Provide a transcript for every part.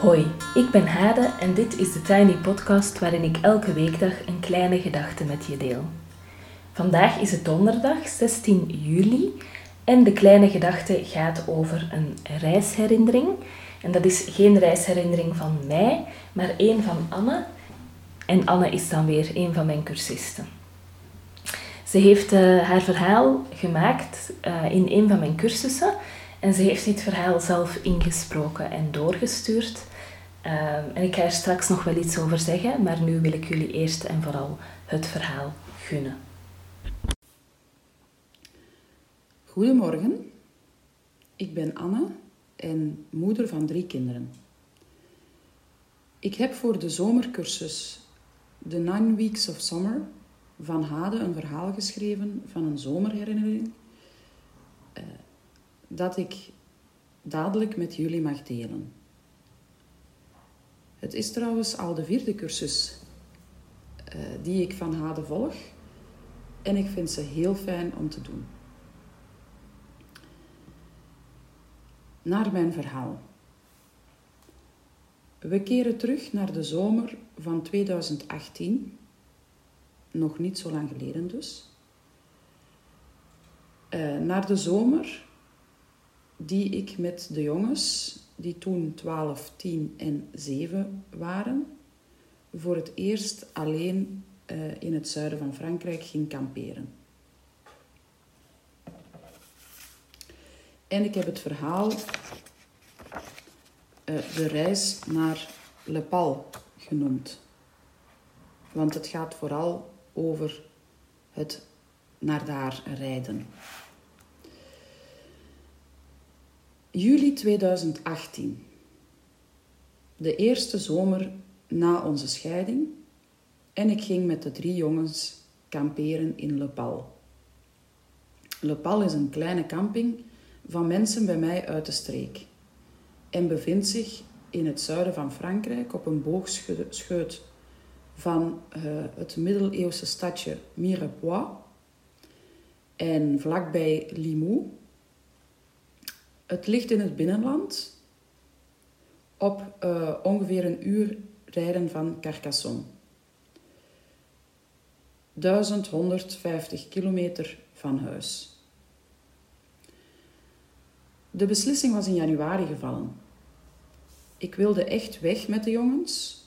Hoi, ik ben Hade en dit is de Tiny Podcast waarin ik elke weekdag een kleine gedachte met je deel. Vandaag is het donderdag 16 juli en de kleine gedachte gaat over een reisherinnering. En dat is geen reisherinnering van mij, maar één van Anne. En Anne is dan weer een van mijn cursisten. Ze heeft uh, haar verhaal gemaakt uh, in een van mijn cursussen en ze heeft dit verhaal zelf ingesproken en doorgestuurd. Uh, en ik ga er straks nog wel iets over zeggen, maar nu wil ik jullie eerst en vooral het verhaal gunnen. Goedemorgen, ik ben Anne en moeder van drie kinderen. Ik heb voor de zomercursus The Nine Weeks of Summer van Hade een verhaal geschreven van een zomerherinnering uh, dat ik dadelijk met jullie mag delen. Het is trouwens al de vierde cursus uh, die ik van Hade volg en ik vind ze heel fijn om te doen. Naar mijn verhaal. We keren terug naar de zomer van 2018 nog niet zo lang geleden dus. Uh, naar de zomer die ik met de jongens, die toen 12, 10 en 7 waren, voor het eerst alleen uh, in het zuiden van Frankrijk ging kamperen. En ik heb het verhaal uh, De reis naar Le Pal genoemd. Want het gaat vooral over het naar daar rijden. Juli 2018. De eerste zomer na onze scheiding en ik ging met de drie jongens kamperen in Le Pal. Le Pal is een kleine camping van mensen bij mij uit de streek en bevindt zich in het zuiden van Frankrijk op een boogscheut van uh, het middeleeuwse stadje Mirepoix en vlakbij Limoux. Het ligt in het binnenland op uh, ongeveer een uur rijden van Carcassonne. 1150 kilometer van huis. De beslissing was in januari gevallen. Ik wilde echt weg met de jongens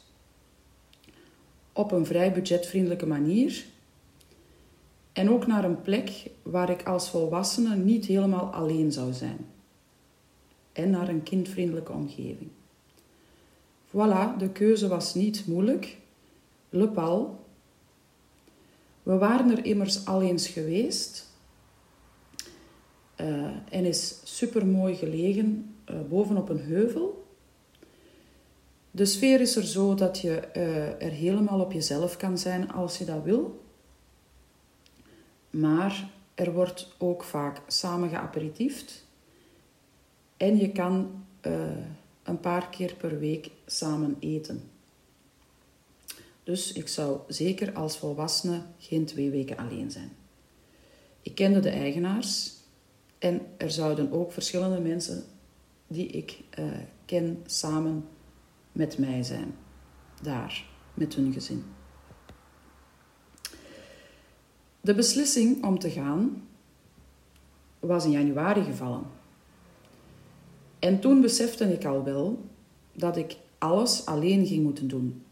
op een vrij budgetvriendelijke manier. En ook naar een plek waar ik als volwassene niet helemaal alleen zou zijn. En naar een kindvriendelijke omgeving. Voilà, de keuze was niet moeilijk. Le Pal. We waren er immers al eens geweest. Uh, en is super mooi gelegen uh, bovenop een heuvel. De sfeer is er zo dat je uh, er helemaal op jezelf kan zijn als je dat wil. Maar er wordt ook vaak samen geaperitiefd. En je kan uh, een paar keer per week samen eten. Dus ik zou zeker als volwassene geen twee weken alleen zijn. Ik kende de eigenaars en er zouden ook verschillende mensen die ik uh, ken samen met mij zijn. Daar, met hun gezin. De beslissing om te gaan was in januari gevallen. En toen besefte ik al wel dat ik alles alleen ging moeten doen.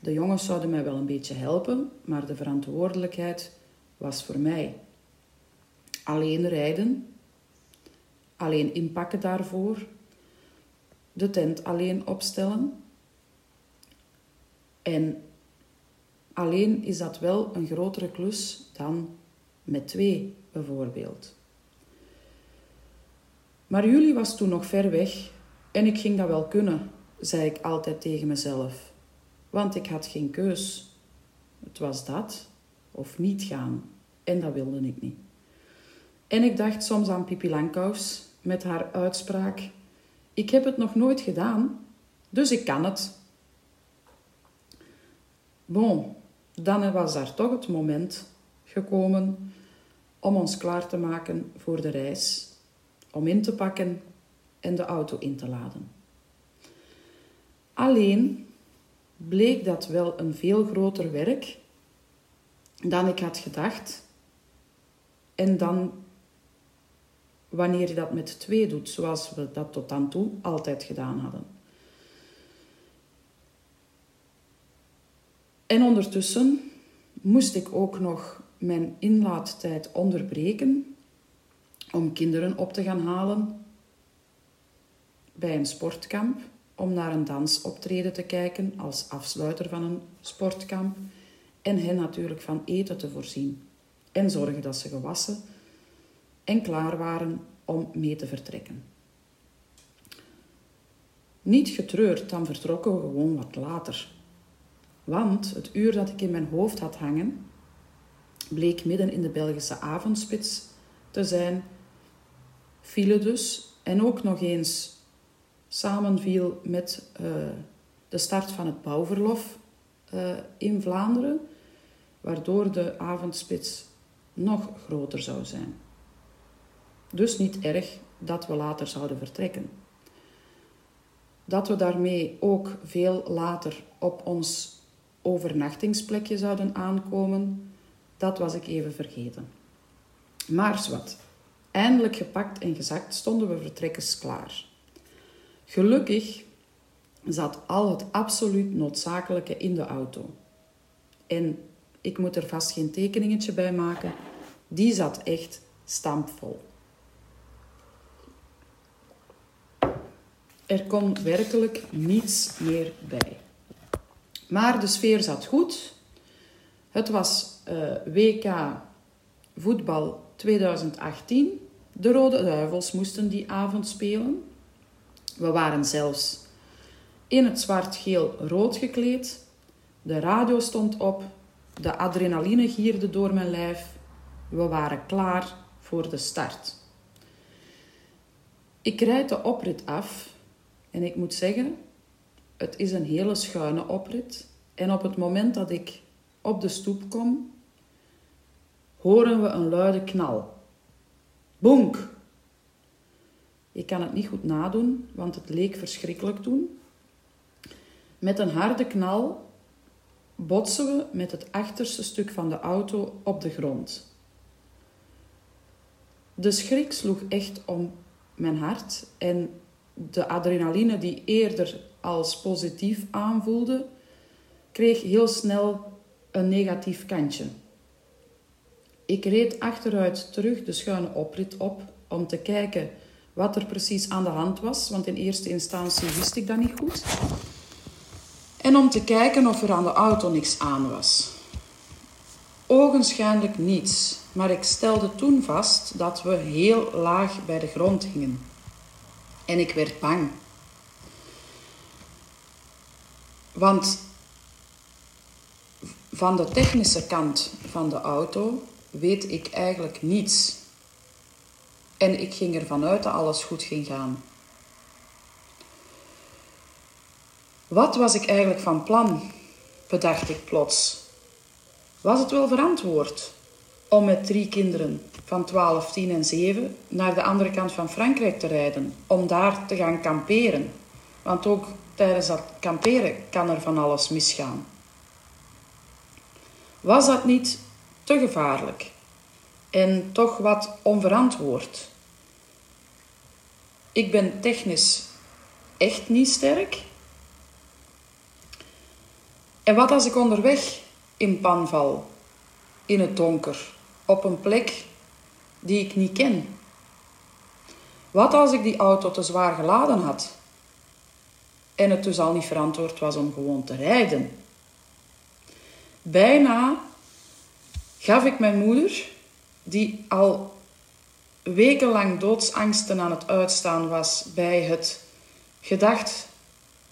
De jongens zouden mij wel een beetje helpen, maar de verantwoordelijkheid was voor mij. Alleen rijden, alleen inpakken daarvoor, de tent alleen opstellen. En alleen is dat wel een grotere klus dan met twee bijvoorbeeld. Maar jullie was toen nog ver weg en ik ging dat wel kunnen, zei ik altijd tegen mezelf. Want ik had geen keus. Het was dat of niet gaan. En dat wilde ik niet. En ik dacht soms aan Pipi Langkous met haar uitspraak ik heb het nog nooit gedaan, dus ik kan het. Bon, dan was daar toch het moment gekomen om ons klaar te maken voor de reis, om in te pakken en de auto in te laden. Alleen bleek dat wel een veel groter werk dan ik had gedacht. En dan wanneer je dat met twee doet, zoals we dat tot dan toe altijd gedaan hadden. En ondertussen moest ik ook nog mijn inlaadtijd onderbreken om kinderen op te gaan halen bij een sportkamp, om naar een dansoptreden te kijken als afsluiter van een sportkamp en hen natuurlijk van eten te voorzien en zorgen dat ze gewassen en klaar waren om mee te vertrekken. Niet getreurd, dan vertrokken we gewoon wat later. Want het uur dat ik in mijn hoofd had hangen, bleek midden in de Belgische avondspits te zijn, file dus, en ook nog eens samenviel met uh, de start van het bouwverlof uh, in Vlaanderen, waardoor de avondspits nog groter zou zijn. Dus niet erg dat we later zouden vertrekken. Dat we daarmee ook veel later op ons overnachtingsplekje zouden aankomen, dat was ik even vergeten. Maar zwart, eindelijk gepakt en gezakt stonden we vertrekkers klaar. Gelukkig zat al het absoluut noodzakelijke in de auto. En ik moet er vast geen tekeningetje bij maken, die zat echt stampvol. Er kon werkelijk niets meer bij. Maar de sfeer zat goed. Het was eh, WK voetbal 2018. De Rode Duivels moesten die avond spelen. We waren zelfs in het zwart-geel-rood gekleed. De radio stond op. De adrenaline gierde door mijn lijf. We waren klaar voor de start. Ik rijd de oprit af en ik moet zeggen, het is een hele schuine oprit. En op het moment dat ik op de stoep kom, horen we een luide knal. Bonk! Ik kan het niet goed nadoen, want het leek verschrikkelijk toen. Met een harde knal botsen we met het achterste stuk van de auto op de grond. De schrik sloeg echt om mijn hart en de adrenaline die eerder als positief aanvoelde, kreeg heel snel een negatief kantje. Ik reed achteruit terug de schuine oprit op om te kijken wat er precies aan de hand was, want in eerste instantie wist ik dat niet goed. En om te kijken of er aan de auto niks aan was. Ogenschijnlijk niets, maar ik stelde toen vast dat we heel laag bij de grond hingen. En ik werd bang. Want van de technische kant van de auto weet ik eigenlijk niets. En ik ging ervan uit dat alles goed ging gaan. Wat was ik eigenlijk van plan? bedacht ik plots. Was het wel verantwoord om met drie kinderen van 12, 10 en 7 naar de andere kant van Frankrijk te rijden, om daar te gaan kamperen? Want ook tijdens dat kamperen kan er van alles misgaan. Was dat niet te gevaarlijk en toch wat onverantwoord? Ik ben technisch echt niet sterk. En wat als ik onderweg in pan val, in het donker, op een plek die ik niet ken? Wat als ik die auto te zwaar geladen had en het dus al niet verantwoord was om gewoon te rijden? Bijna gaf ik mijn moeder, die al wekenlang doodsangsten aan het uitstaan was bij het gedacht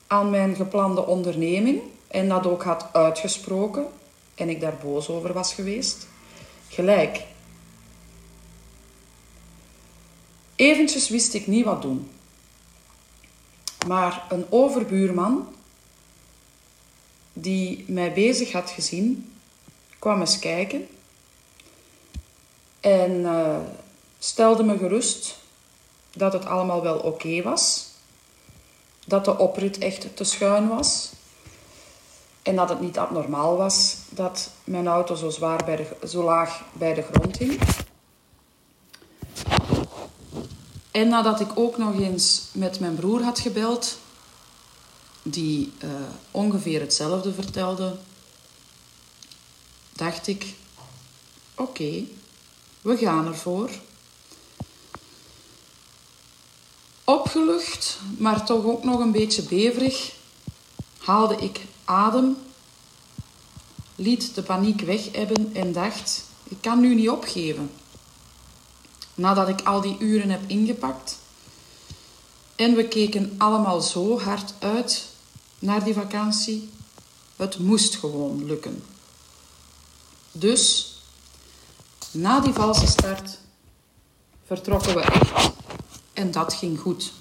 aan mijn geplande onderneming en dat ook had uitgesproken en ik daar boos over was geweest, gelijk. Eventjes wist ik niet wat doen. Maar een overbuurman die mij bezig had gezien, kwam eens kijken en uh, stelde me gerust dat het allemaal wel oké was. dat de oprit echt te schuin was. En dat het niet abnormaal was dat mijn auto zo, zwaar bij de, zo laag bij de grond hing. En nadat ik ook nog eens met mijn broer had gebeld, die uh, ongeveer hetzelfde vertelde, dacht ik: oké, we gaan ervoor. Opgelucht, maar toch ook nog een beetje beverig, haalde ik adem, liet de paniek weghebben en dacht: ik kan nu niet opgeven. Nadat ik al die uren heb ingepakt. En we keken allemaal zo hard uit naar die vakantie. Het moest gewoon lukken. Dus, na die valse start, vertrokken we echt. En dat ging goed.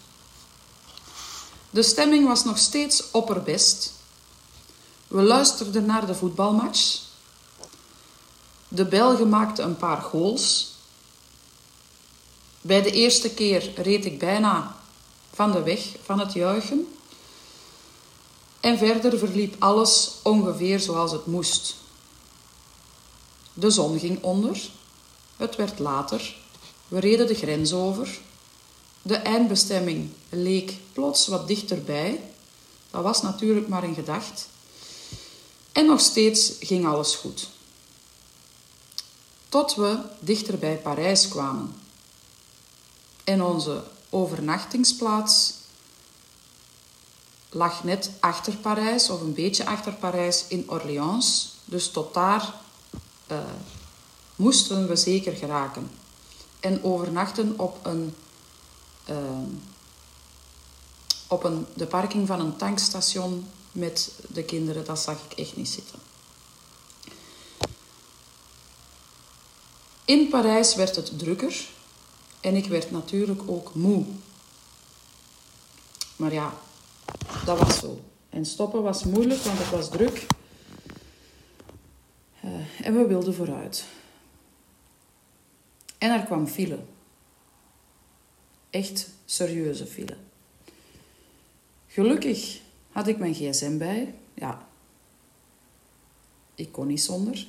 De stemming was nog steeds opperbest. We luisterden naar de voetbalmatch. De Belgen maakten een paar goals. Bij de eerste keer reed ik bijna van de weg van het juichen. En verder verliep alles ongeveer zoals het moest. De zon ging onder. Het werd later. We reden de grens over. De eindbestemming leek plots wat dichterbij. Dat was natuurlijk maar een gedacht. En nog steeds ging alles goed. Tot we dichter bij Parijs kwamen. En onze overnachtingsplaats lag net achter Parijs, of een beetje achter Parijs, in Orléans. Dus tot daar uh, moesten we zeker geraken. En overnachten op een, uh, op een, de parking van een tankstation met de kinderen, dat zag ik echt niet zitten. In Parijs werd het drukker en ik werd natuurlijk ook moe. Maar ja, dat was zo. En stoppen was moeilijk, want het was druk. Uh, en we wilden vooruit. En er kwam file. Echt serieuze file. Gelukkig had ik mijn gsm bij. Ja, ik kon niet zonder.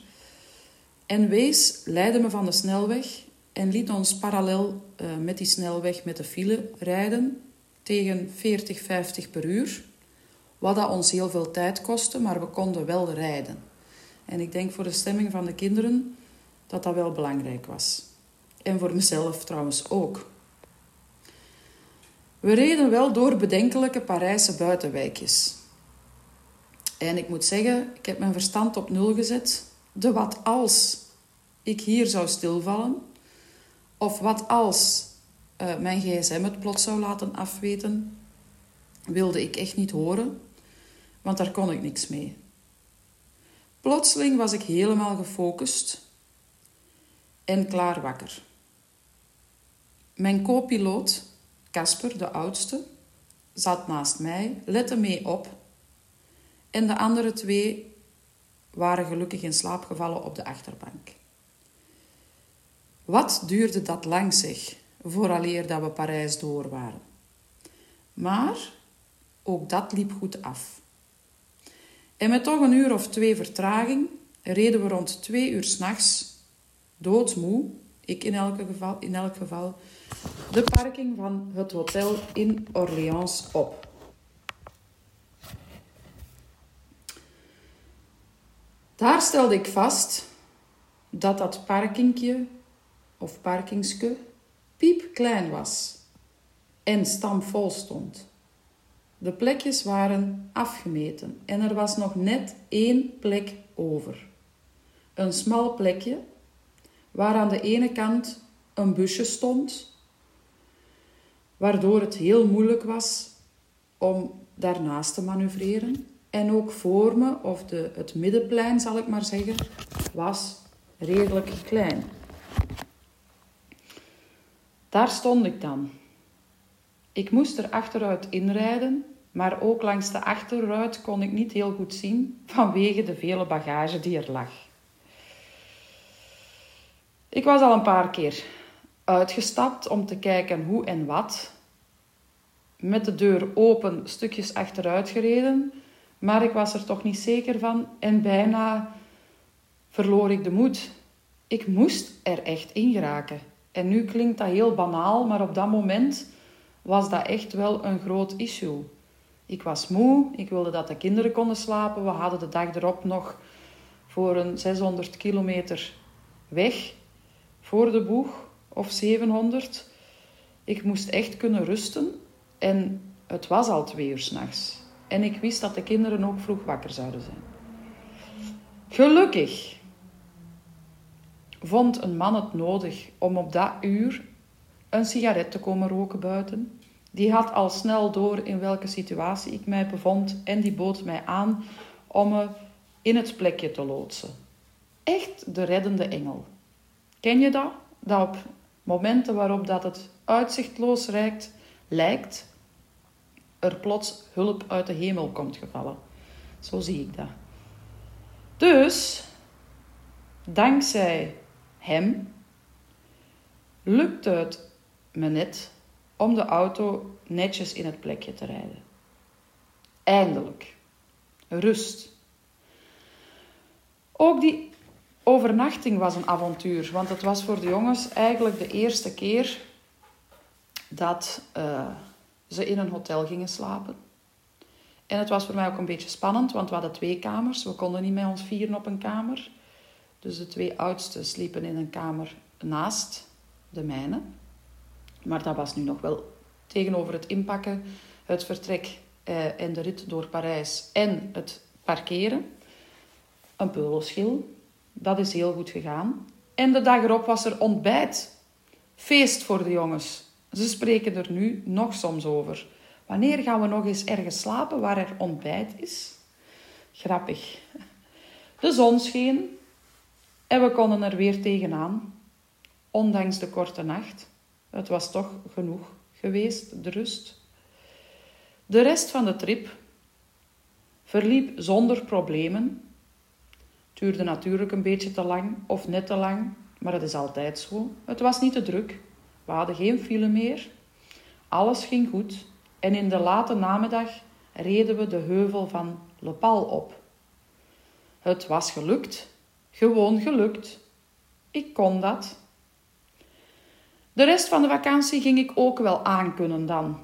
En Wees leidde me van de snelweg en liet ons parallel uh, met die snelweg met de file rijden tegen 40, 50 per uur. Wat dat ons heel veel tijd kostte, maar we konden wel rijden. En ik denk voor de stemming van de kinderen dat dat wel belangrijk was. En voor mezelf trouwens ook. We reden wel door bedenkelijke Parijse buitenwijkjes. En ik moet zeggen, ik heb mijn verstand op nul gezet. De wat als ik hier zou stilvallen, of wat als uh, mijn gsm het plots zou laten afweten, wilde ik echt niet horen, want daar kon ik niks mee. Plotseling was ik helemaal gefocust en klaar wakker. Mijn co-piloot, de oudste, zat naast mij, lette mee op en de andere twee waren gelukkig in slaap gevallen op de achterbank. Wat duurde dat lang zeg, vooraleer dat we Parijs door waren. Maar ook dat liep goed af. En met toch een uur of twee vertraging reden we rond twee uur s'nachts doodsmoe, ik in elk, geval, in elk geval, de parking van het hotel in Orléans op. Daar stelde ik vast dat dat parkingje of parkingske piepklein was en stamvol stond. De plekjes waren afgemeten en er was nog net één plek over. Een smal plekje waar aan de ene kant een busje stond, waardoor het heel moeilijk was om daarnaast te manoeuvreren. En ook voor me, of de, het middenplein zal ik maar zeggen, was redelijk klein. Daar stond ik dan. Ik moest er achteruit inrijden, maar ook langs de achterruit kon ik niet heel goed zien vanwege de vele bagage die er lag. Ik was al een paar keer uitgestapt om te kijken hoe en wat. met de deur open stukjes achteruit gereden, maar ik was er toch niet zeker van en bijna verloor ik de moed. Ik moest er echt in geraken. En nu klinkt dat heel banaal, maar op dat moment was dat echt wel een groot issue. Ik was moe, ik wilde dat de kinderen konden slapen. We hadden de dag erop nog voor een 600 kilometer weg voor de boeg, of 700. Ik moest echt kunnen rusten en het was al twee uur s'nachts. En ik wist dat de kinderen ook vroeg wakker zouden zijn. Gelukkig vond een man het nodig om op dat uur een sigaret te komen roken buiten. Die had al snel door in welke situatie ik mij bevond en die bood mij aan om me in het plekje te loodsen. Echt de reddende engel. Ken je dat? Dat op momenten waarop dat het uitzichtloos rijkt, lijkt, er plots hulp uit de hemel komt gevallen. Zo zie ik dat. Dus, dankzij hem, lukt het me net om de auto netjes in het plekje te rijden. Eindelijk. Rust. Ook die overnachting was een avontuur, want het was voor de jongens eigenlijk de eerste keer dat uh, ze in een hotel gingen slapen. En het was voor mij ook een beetje spannend, want we hadden twee kamers. We konden niet met ons vieren op een kamer. Dus de twee oudsten sliepen in een kamer naast de mijne. Maar dat was nu nog wel tegenover het inpakken, het vertrek eh, en de rit door Parijs en het parkeren. Een peulenschil. Dat is heel goed gegaan. En de dag erop was er ontbijt. Feest voor de jongens. Ze spreken er nu nog soms over. Wanneer gaan we nog eens ergens slapen waar er ontbijt is? Grappig. De zon scheen en we konden er weer tegenaan, ondanks de korte nacht. Het was toch genoeg geweest, de rust. De rest van de trip verliep zonder problemen. Duurde natuurlijk een beetje te lang of net te lang, maar het is altijd zo. Het was niet te druk. We hadden geen file meer. Alles ging goed en in de late namiddag reden we de heuvel van Le Pal op. Het was gelukt, gewoon gelukt. Ik kon dat. De rest van de vakantie ging ik ook wel aankunnen dan.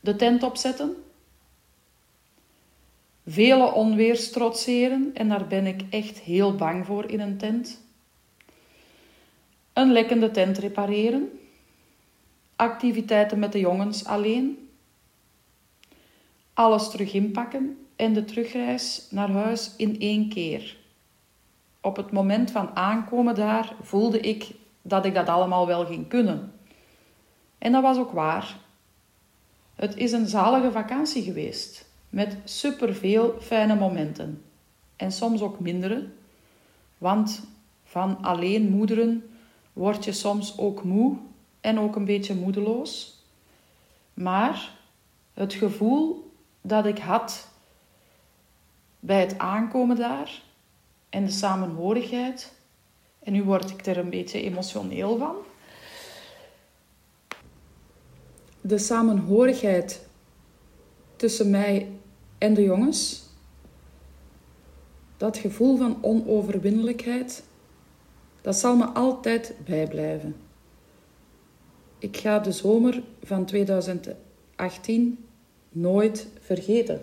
De tent opzetten. Vele onweers trotseren en daar ben ik echt heel bang voor in een tent. Een lekkende tent repareren. Activiteiten met de jongens alleen. Alles terug inpakken en de terugreis naar huis in één keer. Op het moment van aankomen daar voelde ik dat ik dat allemaal wel ging kunnen. En dat was ook waar. Het is een zalige vakantie geweest, met superveel fijne momenten. En soms ook mindere, want van alleen moederen word je soms ook moe en ook een beetje moedeloos. Maar het gevoel dat ik had bij het aankomen daar en de samenhorigheid en nu word ik er een beetje emotioneel van. De samenhorigheid tussen mij en de jongens. Dat gevoel van onoverwinnelijkheid, dat zal me altijd bijblijven. Ik ga de zomer van 2018 nooit vergeten.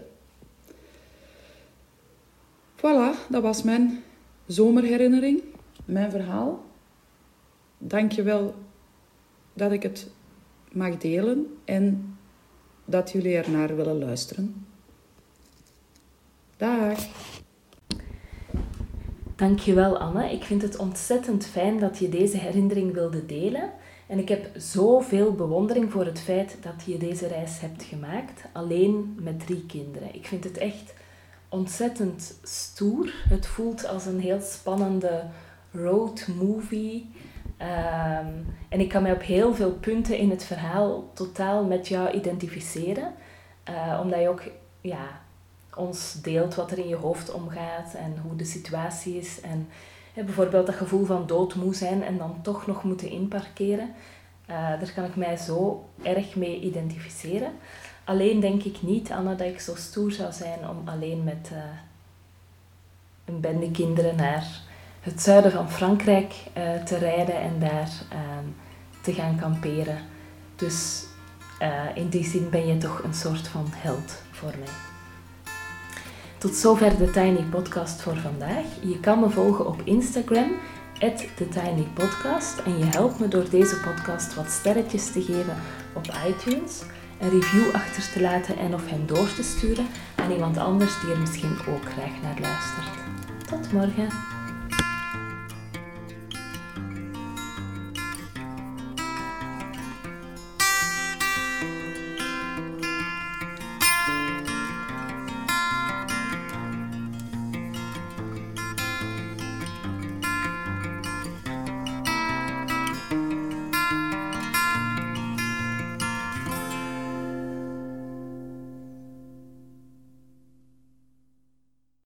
Voilà, dat was mijn zomerherinnering mijn verhaal. Dank je wel dat ik het mag delen en dat jullie ernaar willen luisteren. Dag. Dankjewel Anne. Ik vind het ontzettend fijn dat je deze herinnering wilde delen. En ik heb zoveel bewondering voor het feit dat je deze reis hebt gemaakt, alleen met drie kinderen. Ik vind het echt ontzettend stoer. Het voelt als een heel spannende road movie. Ehm, en ik kan mij op heel veel punten in het verhaal totaal met jou identificeren. Uh, omdat je ook ja, ons deelt wat er in je hoofd omgaat en hoe de situatie is. En bijvoorbeeld dat gevoel van doodmoe zijn en dan toch nog moeten inparkeren. Uh, daar kan ik mij zo erg mee identificeren. Alleen denk ik niet, Anna, dat ik zo stoer zou zijn om alleen met uh, een bende kinderen naar het zuiden van Frankrijk uh, te rijden en daar ehm, te gaan kamperen. Dus in die zin ben je toch een soort van held voor mij. Tot zover de Tiny Podcast voor vandaag. Je kan me volgen op Instagram, TheTinyPodcast. En je helpt me door deze podcast wat sterretjes te geven op iTunes, een review achter te laten en of hen door te sturen aan iemand anders die er misschien ook graag naar luistert. Tot morgen!